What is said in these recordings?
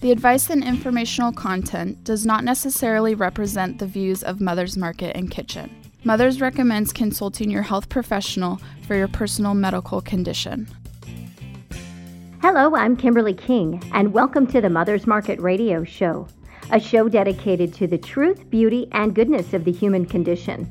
The advice and informational content does not necessarily represent the views of Mother's Market and Kitchen. Mother's recommends consulting your health professional for your personal medical condition. Hello, I'm Kimberly King, and welcome to the Mother's Market Radio Show, a show dedicated to the truth, beauty, and goodness of the human condition.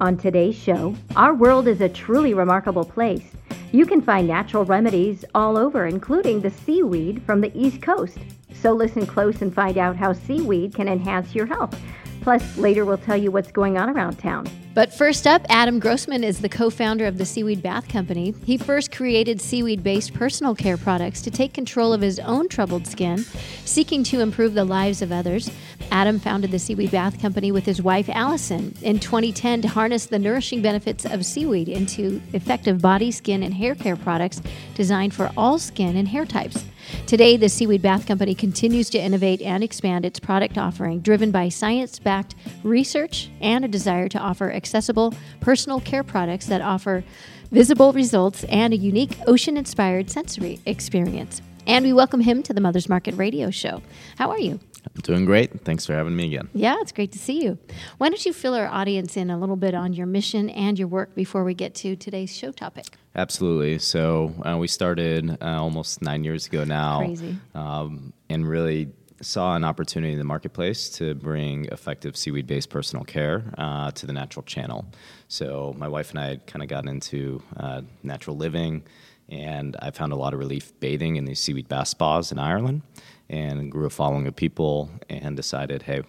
On today's show, our world is a truly remarkable place. You can find natural remedies all over, including the seaweed from the East Coast. So listen close and find out how seaweed can enhance your health. Plus, later we'll tell you what's going on around town. But first up, Adam Grossman is the co founder of the Seaweed Bath Company. He first created seaweed based personal care products to take control of his own troubled skin, seeking to improve the lives of others. Adam founded the Seaweed Bath Company with his wife, Allison, in 2010 to harness the nourishing benefits of seaweed into effective body, skin, and hair care products designed for all skin and hair types. Today, the Seaweed Bath Company continues to innovate and expand its product offering, driven by science backed research and a desire to offer accessible personal care products that offer visible results and a unique ocean inspired sensory experience. And we welcome him to the Mother's Market Radio Show. How are you? I'm doing great. Thanks for having me again. Yeah, it's great to see you. Why don't you fill our audience in a little bit on your mission and your work before we get to today's show topic? Absolutely. So uh, we started uh, almost nine years ago now. Crazy. Um, and really saw an opportunity in the marketplace to bring effective seaweed based personal care uh, to the natural channel. So my wife and I had kind of gotten into uh, natural living, and I found a lot of relief bathing in these seaweed bath spas in Ireland and grew a following of people and decided, hey,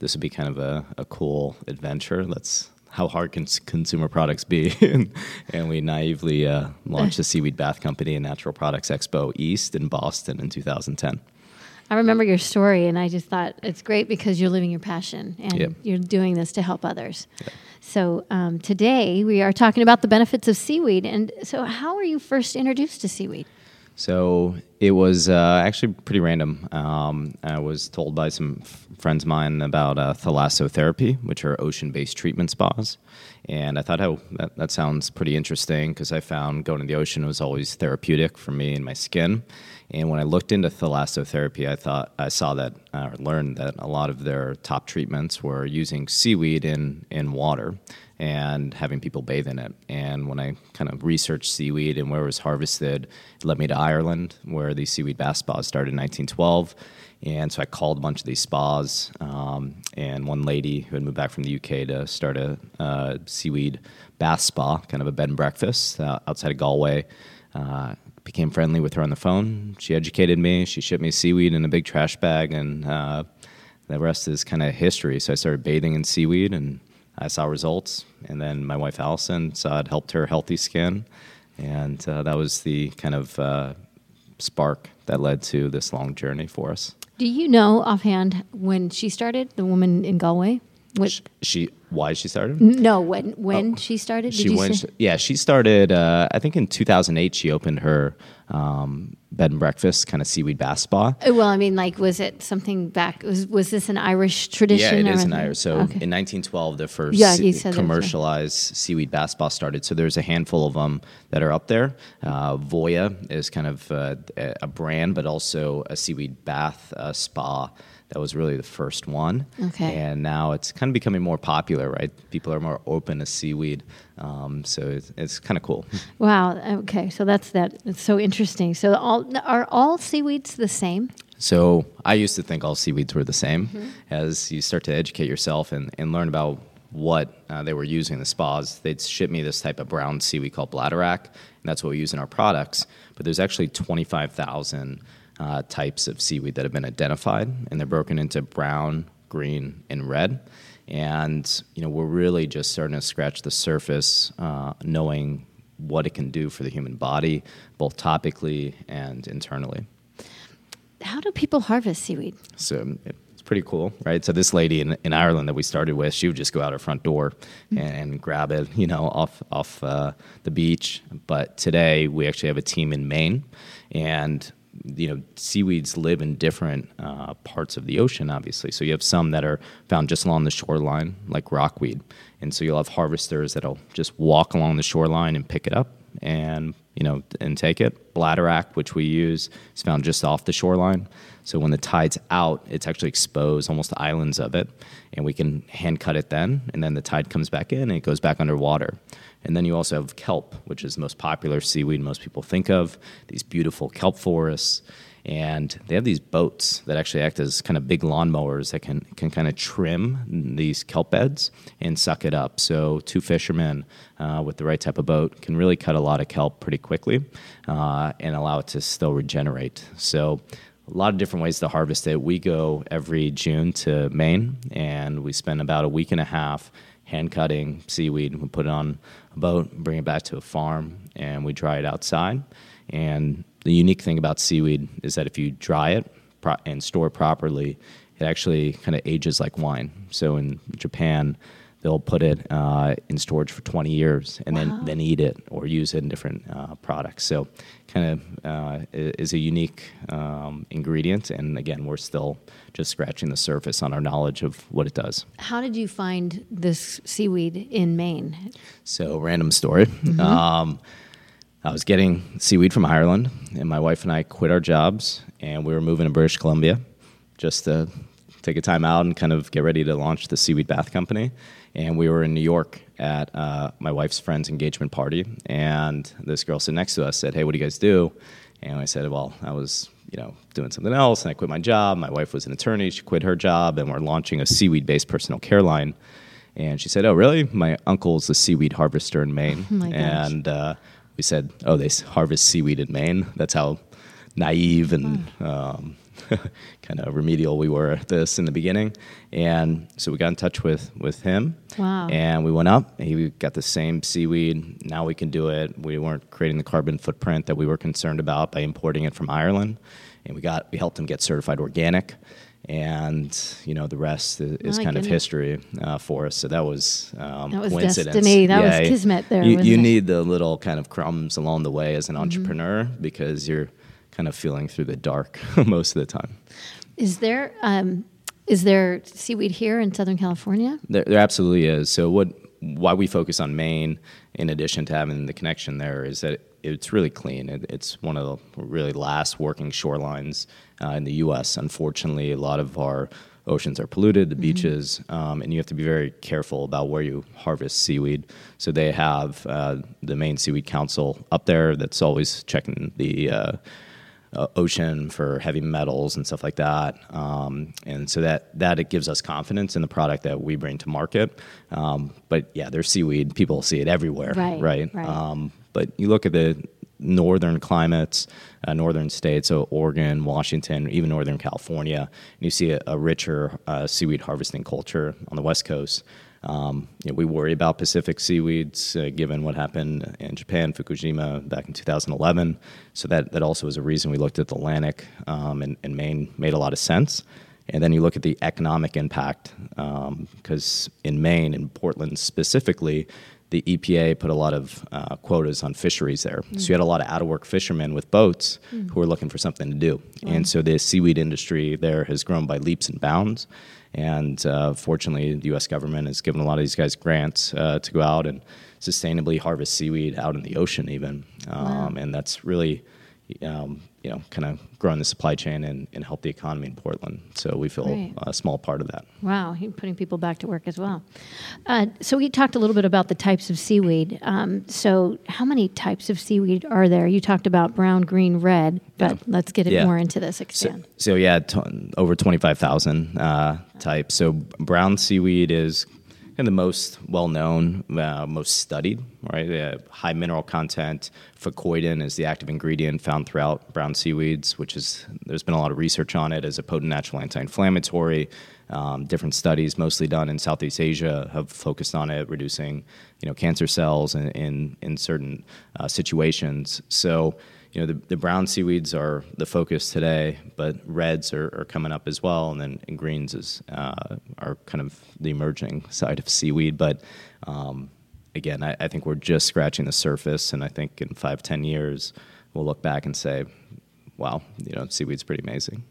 this would be kind of a, a cool adventure. Let's how hard can consumer products be? and we naively uh, launched the Seaweed Bath Company and Natural Products Expo East in Boston in 2010. I remember your story, and I just thought it's great because you're living your passion and Yep. you're doing this to help others. So um, today we are talking about the benefits of seaweed. And so, how were you first introduced to seaweed? So it was uh, actually pretty random. Um, I was told by some f- friends of mine about uh, thalassotherapy, which are ocean-based treatment spas, and I thought, oh, that, that sounds pretty interesting because I found going to the ocean was always therapeutic for me and my skin. And when I looked into thalassotherapy, I thought I saw that or learned that a lot of their top treatments were using seaweed in in water and having people bathe in it. And when I kind of researched seaweed and where it was harvested, it led me to Ireland, where these seaweed bath spas started in 1912. And so I called a bunch of these spas, um, and one lady who had moved back from the UK to start a uh, seaweed bath spa, kind of a bed and breakfast uh, outside of Galway. Uh, became friendly with her on the phone. She educated me. She shipped me seaweed in a big trash bag, and uh, the rest is kind of history. So I started bathing in seaweed, and I saw results. And then my wife Allison saw it helped her healthy skin, and uh, that was the kind of uh, spark that led to this long journey for us. Do you know offhand when she started, the woman in Galway? What, Sh- She why she started? no, when when she started? Did she. Yeah, she started. Uh, I think in 2008 she opened her um, bed and breakfast kind of seaweed bath spa. Uh, Well, I mean, like, was it something back? Was was this an Irish tradition? Yeah, it is an? Irish. So Okay. in 1912, the first Yeah, se- you said that, yeah. commercialized seaweed bath spa started. So there's a handful of them that are up there. Uh, Voya is kind of uh, a brand, but also a seaweed bath uh, spa. That was really the first one. Okay. And now it's kind of becoming more popular, right? People are more open to seaweed. Um, so it's, it's kind of cool. Wow. Okay, so that's that. It's so interesting. So all are all seaweeds the same? So I used to think all seaweeds were the same. Mm-hmm. As you start to educate yourself and, and learn about what uh, they were using in the spas, they'd ship me this type of brown seaweed called bladderwrack, and that's what we use in our products. But there's actually 25,000 uh, types of seaweed that have been identified, and they're broken into brown, green, and red. And you know, we're really just starting to scratch the surface, uh, knowing what it can do for the human body, both topically and internally. How do people harvest seaweed? So it's pretty cool, right? So this lady in, in Ireland that we started with, she would just go out her front door and, and grab it, you know, off off uh, the beach. But today we actually have a team in Maine, and you know, seaweeds live in different uh, parts of the ocean, obviously. So you have some that are found just along the shoreline, like rockweed, and so you'll have harvesters that'll just walk along the shoreline and pick it up and you know, and take it. Bladderwrack, which we use, is found just off the shoreline. So when the tide's out, it's actually exposed, almost islands of it, and we can hand cut it then, and then the tide comes back in and it goes back underwater. And then you also have kelp, which is the most popular seaweed most people think of, these beautiful kelp forests. And they have these boats that actually act as kind of big lawnmowers that can, can kind of trim these kelp beds and suck it up. So, two fishermen uh, with the right type of boat can really cut a lot of kelp pretty quickly uh, and allow it to still regenerate. So, a lot of different ways to harvest it. We go every June to Maine and we spend about a week and a half hand cutting seaweed. We put it on a boat, bring it back to a farm, and we dry it outside. And the unique thing about seaweed is that if you dry it pro- and store properly, it actually kind of ages like wine. So in Japan, they'll put it uh, in storage for 20 years and then, then eat it or use it in different uh, products. So, kind of uh, is a unique um, ingredient. And again, we're still just scratching the surface on our knowledge of what it does. How did you find this seaweed in Maine? So, random story. Mm-hmm. Um, I was getting seaweed from Ireland, and my wife and I quit our jobs, and we were moving to British Columbia just to take a time out and kind of get ready to launch the Seaweed Bath Company and we were in New York at uh, my wife's friend's engagement party, and this girl sitting next to us said, "Hey, what do you guys do?" And I said, "Well, I was, you know, doing something else, and I quit my job. My wife was an attorney; she quit her job, and we're launching a seaweed-based personal care line." And she said, "Oh, really? My uncle's a seaweed harvester in Maine." Oh and uh, we said, "Oh, they harvest seaweed in Maine." That's how naive and um, kind of remedial we were at this in the beginning. And so we got in touch with, with him. Wow. And we went up. And he got the same seaweed. Now we can do it. We weren't creating the carbon footprint that we were concerned about by importing it from Ireland. And we got we helped him get certified organic. And you know the rest is, is kind goodness. of history uh, for us. So that was um, that was coincidence. destiny. That yeah, was kismet. There, you, you need the little kind of crumbs along the way as an mm-hmm. entrepreneur because you're kind of feeling through the dark most of the time. Is there um, is there seaweed here in Southern California? There, there absolutely is. So what why we focus on Maine, in addition to having the connection there, is that it's really clean. It, it's one of the really last working shorelines uh, in the U.S. Unfortunately, a lot of our oceans are polluted, the mm-hmm. beaches, um, and you have to be very careful about where you harvest seaweed. So they have uh, the Maine Seaweed Council up there that's always checking the uh, uh, ocean for heavy metals and stuff like that. Um, and so that that it gives us confidence in the product that we bring to market. Um, but yeah, there's seaweed. People see it everywhere, right? Right. right. But you look at the northern climates, uh, northern states, so Oregon, Washington, even northern California, and you see a, a richer uh, seaweed harvesting culture on the west coast. Um, you know, we worry about Pacific seaweeds uh, given what happened in Japan, Fukushima back in 2011. So that, that also was a reason we looked at the Atlantic um, and, and, Maine made a lot of sense. And then you look at the economic impact because um, in Maine, in Portland specifically, the EPA put a lot of uh, quotas on fisheries there. Mm. So you had a lot of out of work fishermen with boats mm. who were looking for something to do. And so the seaweed industry there has grown by leaps and bounds. And uh, fortunately, the U.S. government has given a lot of these guys grants uh, to go out and sustainably harvest seaweed out in the ocean, even. Um, wow. And that's really, um, you know, kind of growing the supply chain and, and help the economy in Portland. So we feel right. a small part of that. Wow, putting people back to work as well. Uh, so we talked a little bit about the types of seaweed. Um, so how many types of seaweed are there? You talked about brown, green, red, but yeah. let's get it yeah. more into this. Expand. So, so yeah, t- over twenty five thousand uh, types. So brown seaweed is and the most well-known, uh, most studied, right? Uh, high mineral content. Fucoidan is the active ingredient found throughout brown seaweeds, which is there's been a lot of research on it as a potent natural anti-inflammatory. Um, different studies, mostly done in Southeast Asia, have focused on it, reducing, you know, cancer cells in in, in certain uh, situations. So you know, the, the brown seaweeds are the focus today, but reds are, are coming up as well, and then and greens is uh, are kind of the emerging side of seaweed. But um, again, I, I, think we're just scratching the surface, and I think in five, ten years, we'll look back and say, "Wow, you know, seaweed's pretty amazing."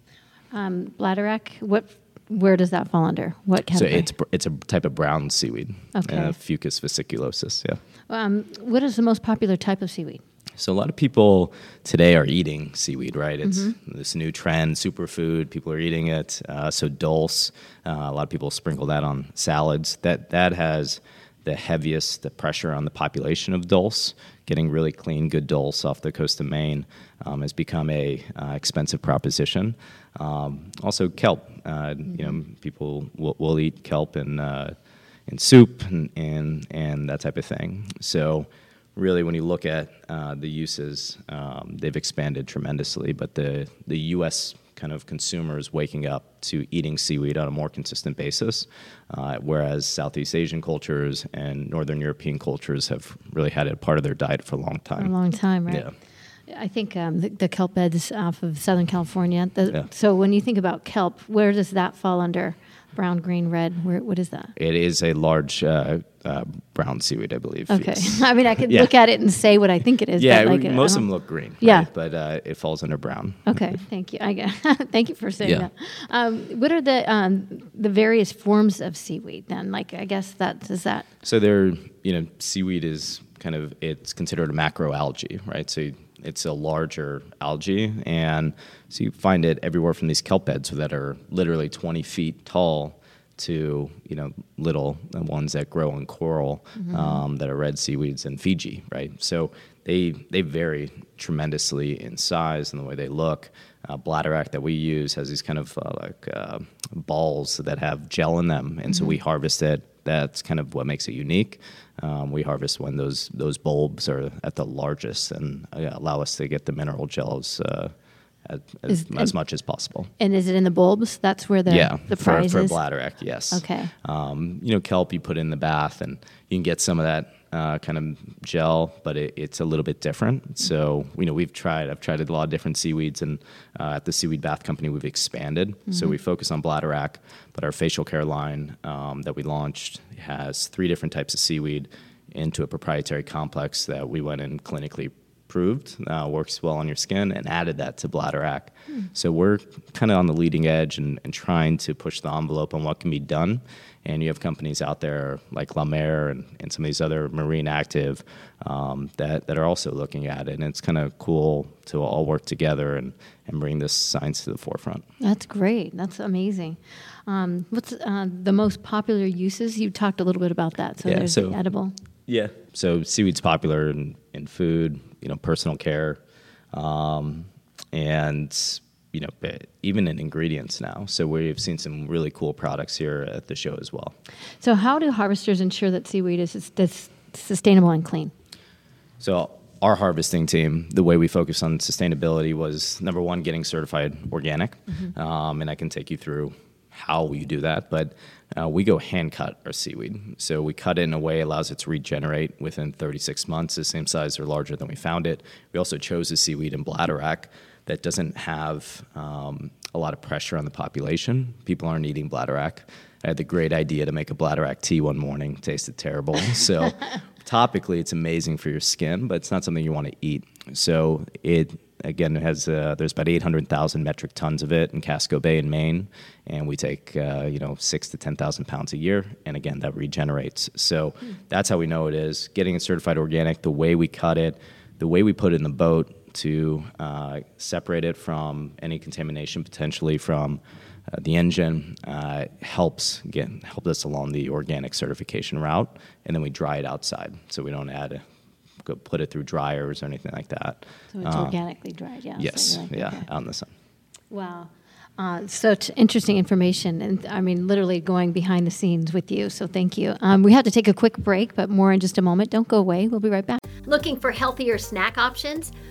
Um, bladderwrack, what? Where does that fall under? What category? So it's it's a type of brown seaweed. Okay. Uh, Fucus vesiculosus. Yeah. Um, what is the most popular type of seaweed? So a lot of people today are eating seaweed, right? It's mm-hmm. this new trend, superfood. People are eating it. Uh, so dulse, uh, a lot of people sprinkle that on salads. That that has the heaviest the pressure on the population of dulse. Getting really clean, good dulse off the coast of Maine um, has become a uh, expensive proposition. Um, also, kelp. Uh, mm-hmm. You know, mm-hmm. people will, will eat kelp in uh, in soup and, and and that type of thing. So really, when you look at uh, the uses, um, they've expanded tremendously. But the the U.S. kind of consumers waking up to eating seaweed on a more consistent basis, uh, whereas Southeast Asian cultures and Northern European cultures have really had it a part of their diet for a long time. For a long time, right? Yeah. I think um, the, the, kelp beds off of Southern California. The, yeah. So when you think about kelp, where does that fall under? Brown, green, red. Where, what is that? It is a large uh, uh, brown seaweed, I believe. Okay. Yes. I mean, I could yeah. look at it and say what I think it is. Yeah, like most of them look green. Yeah. Right? But uh, it falls under brown. Okay. Thank you. I, guess thank you for saying yeah. that. Um, what are the um, the various forms of seaweed then? Like, I guess that is that. So there, you know, seaweed is kind of it's considered a macroalgae, right? So it's a larger algae, and so you find it everywhere from these kelp beds that are literally 20 feet tall to you know little ones that grow in coral mm-hmm. um, that are red seaweeds in Fiji, right? So they they vary tremendously in size and the way they look. Uh, bladderwrack that we use has these kind of uh, like uh, balls that have gel in them, and mm-hmm. so we mm-hmm. harvest it. That's kind of what makes it unique. Um, we harvest when those those bulbs are at the largest and uh, allow us to get the mineral gels uh, as, as, as, much as possible. And is it in the bulbs? That's where the yeah the prize for, for bladderwrack. Yes. Okay. Um, you know, kelp you put in the bath, and you can get some of that uh, kind of gel, but it, it's a little bit different. So you know, we've tried. I've tried a lot of different seaweeds, and uh, at the Seaweed Bath Company, we've expanded. Mm-hmm. So we focus on bladderwrack, but our facial care line um, that we launched has three different types of seaweed into a proprietary complex that we went and clinically proved uh, works well on your skin and added that to bladderwrack. Mm. So we're kind of on the leading edge and, and, trying to push the envelope on what can be done. And you have companies out there like La Mer and, and some of these other marine active um, that, that are also looking at it. And it's kind of cool to all work together and, and bring this science to the forefront. That's great. That's amazing. Um, what's uh, the most popular uses? You talked a little bit about that. So yeah, there's so, the edible. Yeah. So seaweed's popular in, in food, you know, personal care, um, and you know, even in ingredients now. So we've seen some really cool products here at the show as well. So how do harvesters ensure that seaweed is, is sustainable and clean? So our harvesting team, the way we focus on sustainability was number one, getting certified organic, mm-hmm. um, and I can take you through how we do that, but uh, we go hand cut our seaweed. So we cut it in a way allows it to regenerate within 36 months, the same size or larger than we found it. We also chose a seaweed in bladderwrack that doesn't have um, a lot of pressure on the population. People aren't eating bladderwrack. I had the great idea to make a bladderwrack tea one morning. Tasted terrible. So topically, it's amazing for your skin, but it's not something you want to eat. So it again has uh, there's about 800,000 metric tons of it in Casco Bay in Maine, and we take uh, you know six to 10,000 pounds a year, and again that regenerates. So mm. that's how we know it is. Getting it certified organic, the way we cut it, the way we put it in the boat to uh, separate it from any contamination potentially from uh, the engine uh, helps get help us along the organic certification route, and then we dry it outside so we don't add put it through dryers or anything like that. So it's um, organically dried, yeah. Yes, so like, yeah, okay. out in the sun. Wow. Uh, such interesting information, and I mean, literally going behind the scenes with you. So, thank you. Um, we have to take a quick break, but more in just a moment. Don't go away. We'll be right back. Looking for healthier snack options?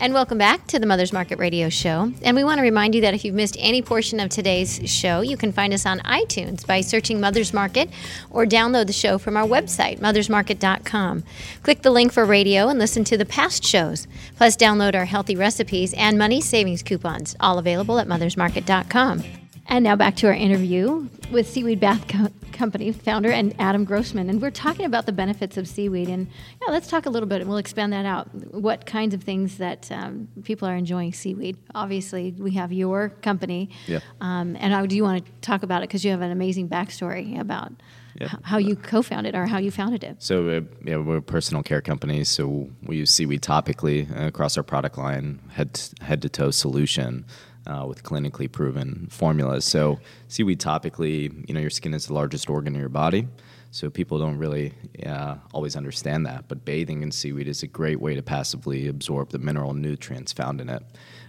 And welcome back to the Mother's Market Radio Show. And we want to remind you that if you've missed any portion of today's show, you can find us on iTunes by searching Mother's Market or download the show from our website, mothersmarket.com. Click the link for radio and listen to the past shows. Plus, download our healthy recipes and money savings coupons, all available at mothersmarket.com. And now back to our interview with Seaweed Bath Co- Company founder and Adam Grossman. And we're talking about the benefits of seaweed. And yeah, let's talk a little bit, and we'll expand that out. What kinds of things that um, people are enjoying seaweed? Obviously, we have your company. Yep. Um, and I do you want to talk about it because you have an amazing backstory about Yep. h- how you co founded or how you founded it. So uh, yeah, we're a personal care company, so we use seaweed topically uh, across our product line, head head to toe solution uh, with clinically proven formulas. So seaweed topically, you know, your skin is the largest organ in your body, so people don't really uh, always understand that. But bathing in seaweed is a great way to passively absorb the mineral nutrients found in it.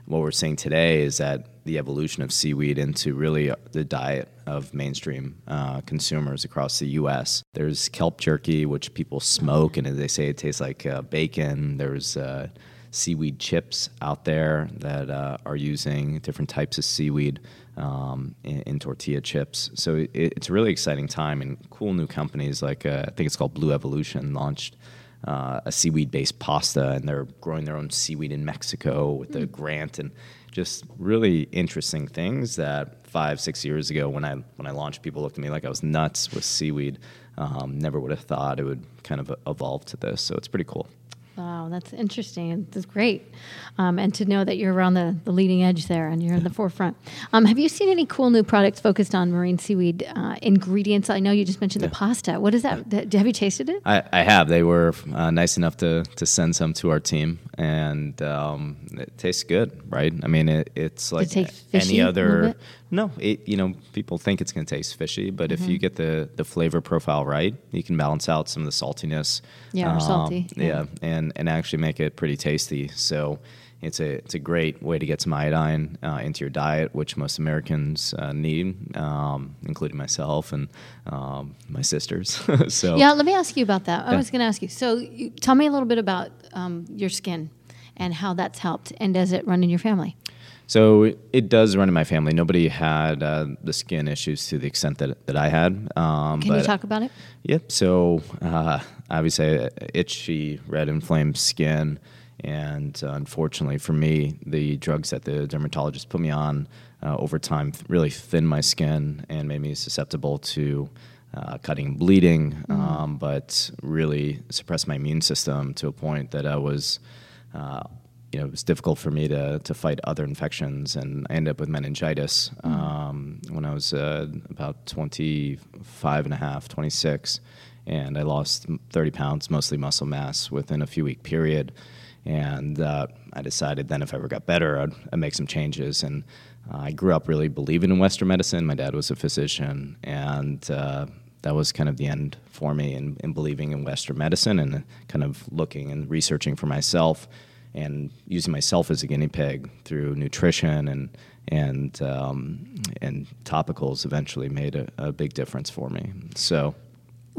What we're seeing today is that the evolution of seaweed into really the diet of mainstream uh, consumers across the U.S. There's kelp jerky, which people smoke, and as they say it tastes like uh, bacon. There's uh, seaweed chips out there that uh, are using different types of seaweed um, in, in tortilla chips. So it, it's a really exciting time, and cool new companies like uh, I think it's called Blue Evolution launched uh, a seaweed based pasta, and they're growing their own seaweed in Mexico with the grant and just really interesting things that five six years ago when I when I launched, people looked at me like I was nuts with seaweed. Um, never would have thought it would kind of evolve to this, so it's pretty cool. Wow, that's interesting. That's great. Um, and to know that you're around the, the leading edge there and you're in the forefront. Um, have you seen any cool new products focused on marine seaweed uh, ingredients? I know you just mentioned the pasta. What is that? Th- Have you tasted it? I, I have. They were uh, nice enough to, to send some to our team, and um, it tastes good, right? I mean, it, it's like fishy any other. No, it, you know, people think it's going to taste fishy, but if you Mm-hmm. get the, the flavor profile right, you can balance out some of the saltiness. Yeah, or salty, Yeah. yeah. and and actually make it pretty tasty. So. It's a it's a great way to get some iodine uh, into your diet, which most Americans uh, need, um, including myself and um, my sisters. so Yeah, let me ask you about that. I Yeah. was going to ask you. So, you, tell me a little bit about um, your skin and how that's helped, and does it run in your family? So it, does run in my family. Nobody had uh, the skin issues to the extent that, that I had. Um, Can you talk about it? Yep. So uh, obviously, uh, itchy, red, inflamed skin, and uh, unfortunately for me, the drugs that the dermatologist put me on uh, over time really thinned my skin and made me susceptible to. Uh, cutting and bleeding, um, but really suppressed my immune system to a point that I was uh, you know, it was difficult for me to, to fight other infections, and I ended up with meningitis um, when I was uh, about 25 and a half, 26, and I lost 30 pounds, mostly muscle mass, within a few week period. And uh, I decided then if I ever got better, I'd, I'd make some changes. And uh, I grew up really believing in Western medicine. My dad was a physician, and uh, that was kind of the end for me in, in believing in Western medicine and kind of looking and researching for myself and using myself as a guinea pig through nutrition and and um, and topicals eventually made a, a big difference for me. So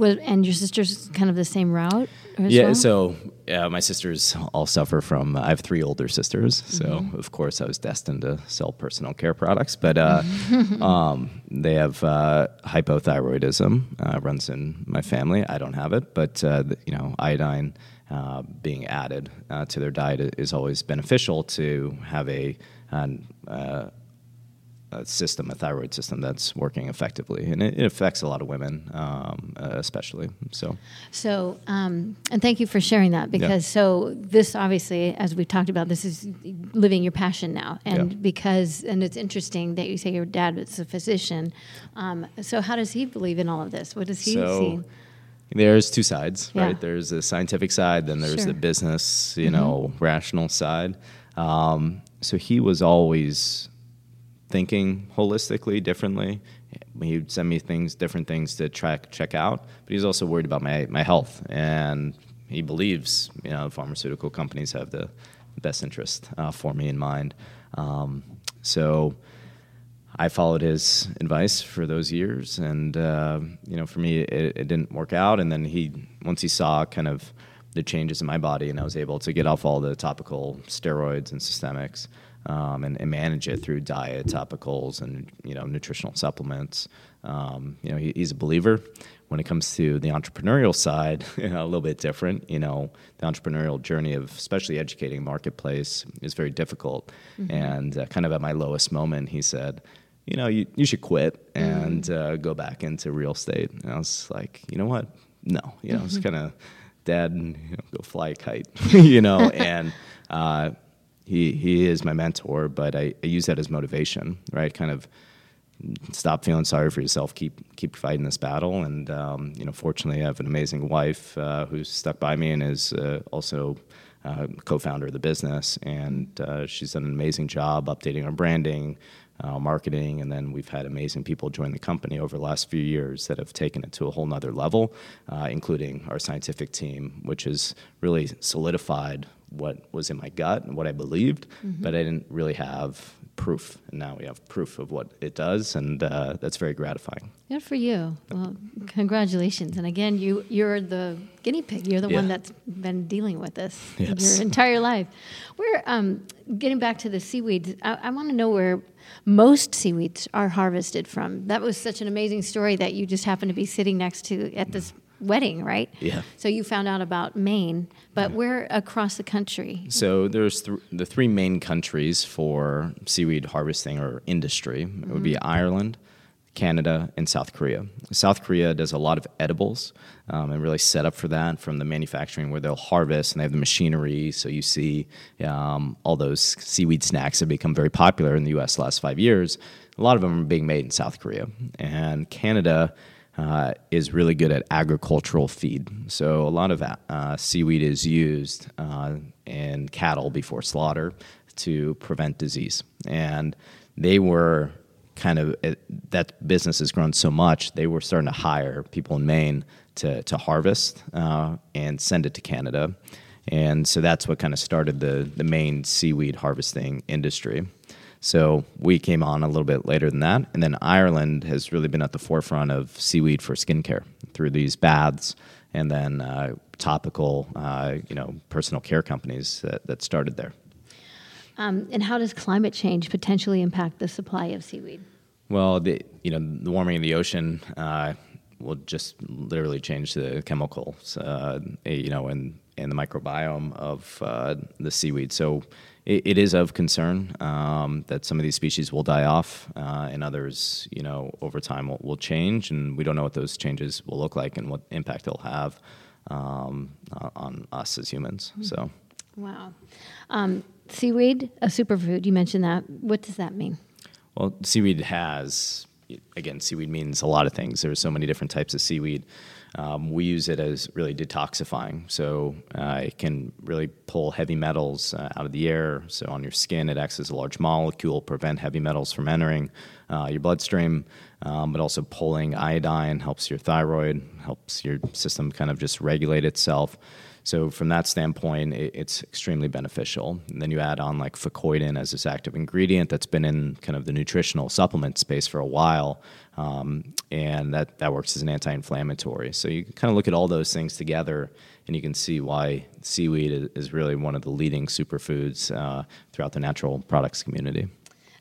and your sister's kind of the same route? Yeah, well? so uh, my sisters all suffer from. I have three older sisters, so Mm-hmm. of course I was destined to sell personal care products. But uh, um, they have uh, hypothyroidism, uh, runs in my family. I don't have it, but uh, the, you know, iodine uh, being added uh, to their diet is always beneficial to have a, an, uh, a system, a thyroid system that's working effectively, and it, it affects a lot of women, um, uh, especially. So. So, um, and thank you for sharing that because so this obviously, as we've talked about, this is living your passion now, and Yeah. because and it's interesting that you say your dad was a physician. Um, so, how does he believe in all of this? What does he so see? There's two sides Yeah. right there's the scientific side then there's Sure. the business you know rational side um, so he was always thinking holistically differently he would send me things, different things to track, check out. But he's also worried about my, my health, and he believes you know pharmaceutical companies have the best interest uh, for me in mind. Um, so I followed his advice for those years, and uh, you know, for me, it, it, didn't work out. And then he, once he saw kind of the changes in my body, and I was able to get off all the topical steroids and systemics, um, and, and, manage it through diet, topicals, and you know, nutritional supplements. Um, you know, he, he's a believer. When it comes to the entrepreneurial side, you know, a little bit different. You know, the entrepreneurial journey of especially educating marketplace is very difficult. Mm-hmm. And uh, kind of at my lowest moment, he said, you know, you, you should quit and mm. uh, go back into real estate. And I was like, you know what? No, you know, it's kind of dad, you know, go fly a kite, you know, and uh, he he is my mentor, but I, I, use that as motivation, right? Kind of stop feeling sorry for yourself, keep keep fighting this battle, and um, you know, fortunately, I have an amazing wife uh, who's stuck by me and is uh, also. Uh, co-founder of the business, and uh, she's done an amazing job updating our branding, uh, marketing, and then we've had amazing people join the company over the last few years that have taken it to a whole nother level, uh, including our scientific team, which has really solidified what was in my gut and what I believed, mm-hmm. but I didn't really have proof. And now we have proof of what it does, and uh, that's very gratifying. Good for you. Well, congratulations. And again, you, you're the guinea pig. You're the yeah. one that's been dealing with this yes. your entire life. We're um, getting back to the seaweeds. I, I want to know where most seaweeds are harvested from. That was such an amazing story that you just happened to be sitting next to at this wedding, right? Yeah. So you found out about Maine, but where across the country? So there's th- the three main countries for seaweed harvesting or industry. Mm-hmm. It would be mm-hmm. Ireland, Canada, and South Korea. South Korea does a lot of edibles um, and really set up for that from the manufacturing where they'll harvest and they have the machinery. So you see um, all those seaweed snacks have become very popular in the U.S. the last five years. A lot of them are being made in South Korea. And Canada uh, is really good at agricultural feed. So a lot of uh, seaweed is used uh, in cattle before slaughter to prevent disease. And they were kind of it, that business has grown so much they were starting to hire people in Maine to to harvest uh, and send it to Canada, and so that's what kind of started the the Maine seaweed harvesting industry. So we came on a little bit later than that, and then Ireland has really been at the forefront of seaweed for skincare through these baths, and then uh, topical, uh, you know, personal care companies that, that started there. Um, and how does climate change potentially impact the supply of seaweed? Well, the you know the warming of the ocean uh, will just literally change the chemicals, uh, you know, and and the microbiome of uh, the seaweed. So it, it is of concern um, that some of these species will die off, uh, and others, you know, over time will, will, change, and we don't know what those changes will look like and what impact they'll have um, on us as humans. Mm-hmm. So, wow. Um, Seaweed, a superfood, you mentioned that. What does that mean? Well, seaweed has, again, seaweed means a lot of things. There's so many different types of seaweed. Um, we use it as really detoxifying. So uh, it can really pull heavy metals uh, out of the air. So on your skin, it acts as a large molecule, prevent heavy metals from entering uh, your bloodstream, um, but also pulling iodine helps your thyroid, helps your system kind of just regulate itself. So from that standpoint, it, it's extremely beneficial. And then you add on like fucoidan as this active ingredient that's been in kind of the nutritional supplement space for a while, um, and that that works as an anti-inflammatory. So you kind of look at all those things together, and you can see why seaweed is really one of the leading superfoods uh, throughout the natural products community.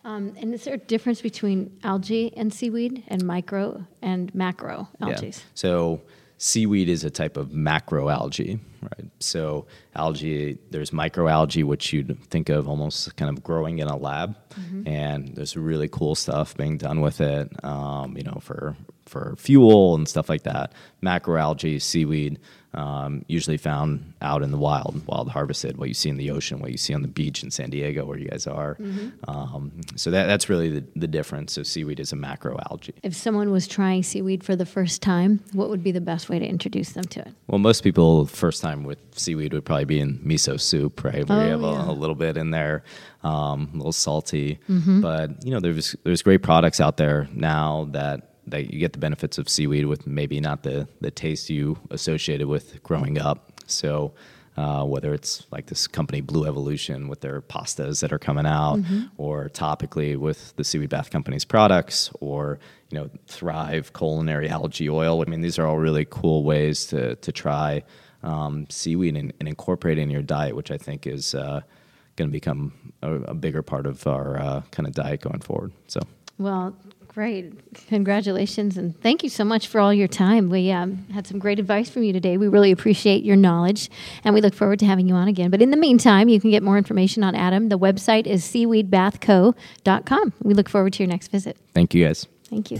Um, and is there a difference between algae and seaweed and micro and macro algae? Yeah. So seaweed is a type of macroalgae, right? So algae, there's microalgae, which you'd think of almost kind of growing in a lab, mm-hmm. and there's really cool stuff being done with it, um, you know, for for fuel and stuff like that. Macroalgae, seaweed, um, usually found out in the wild, wild harvested, what you see in the ocean, what you see on the beach in San Diego, where you guys are. Mm-hmm. Um, so that, that's really the, the difference. So seaweed is a macroalgae. If someone was trying seaweed for the first time, what would be the best way to introduce them to it? Well, most people first time with seaweed would probably be in miso soup, right, where Oh, you have yeah. a, a little bit in there, um, a little salty. But you know, there's there's great products out there now that that you get the benefits of seaweed with maybe not the the taste you associated with growing up. So. Uh, whether it's like this company Blue Evolution with their pastas that are coming out, or topically with the Seaweed Bath Company's products, or you know Thrive culinary algae oil. I mean, these are all really cool ways to to try um, seaweed and, and incorporate it in your diet, which I think is uh, going to become a, a bigger part of our uh, kind of diet going forward. So. Well, great. Congratulations. And thank you so much for all your time. We um, had some great advice from you today. We really appreciate your knowledge and we look forward to having you on again. But in the meantime, you can get more information on Adam. The website is seaweedbathco.com. We look forward to your next visit. Thank you guys. Thank you.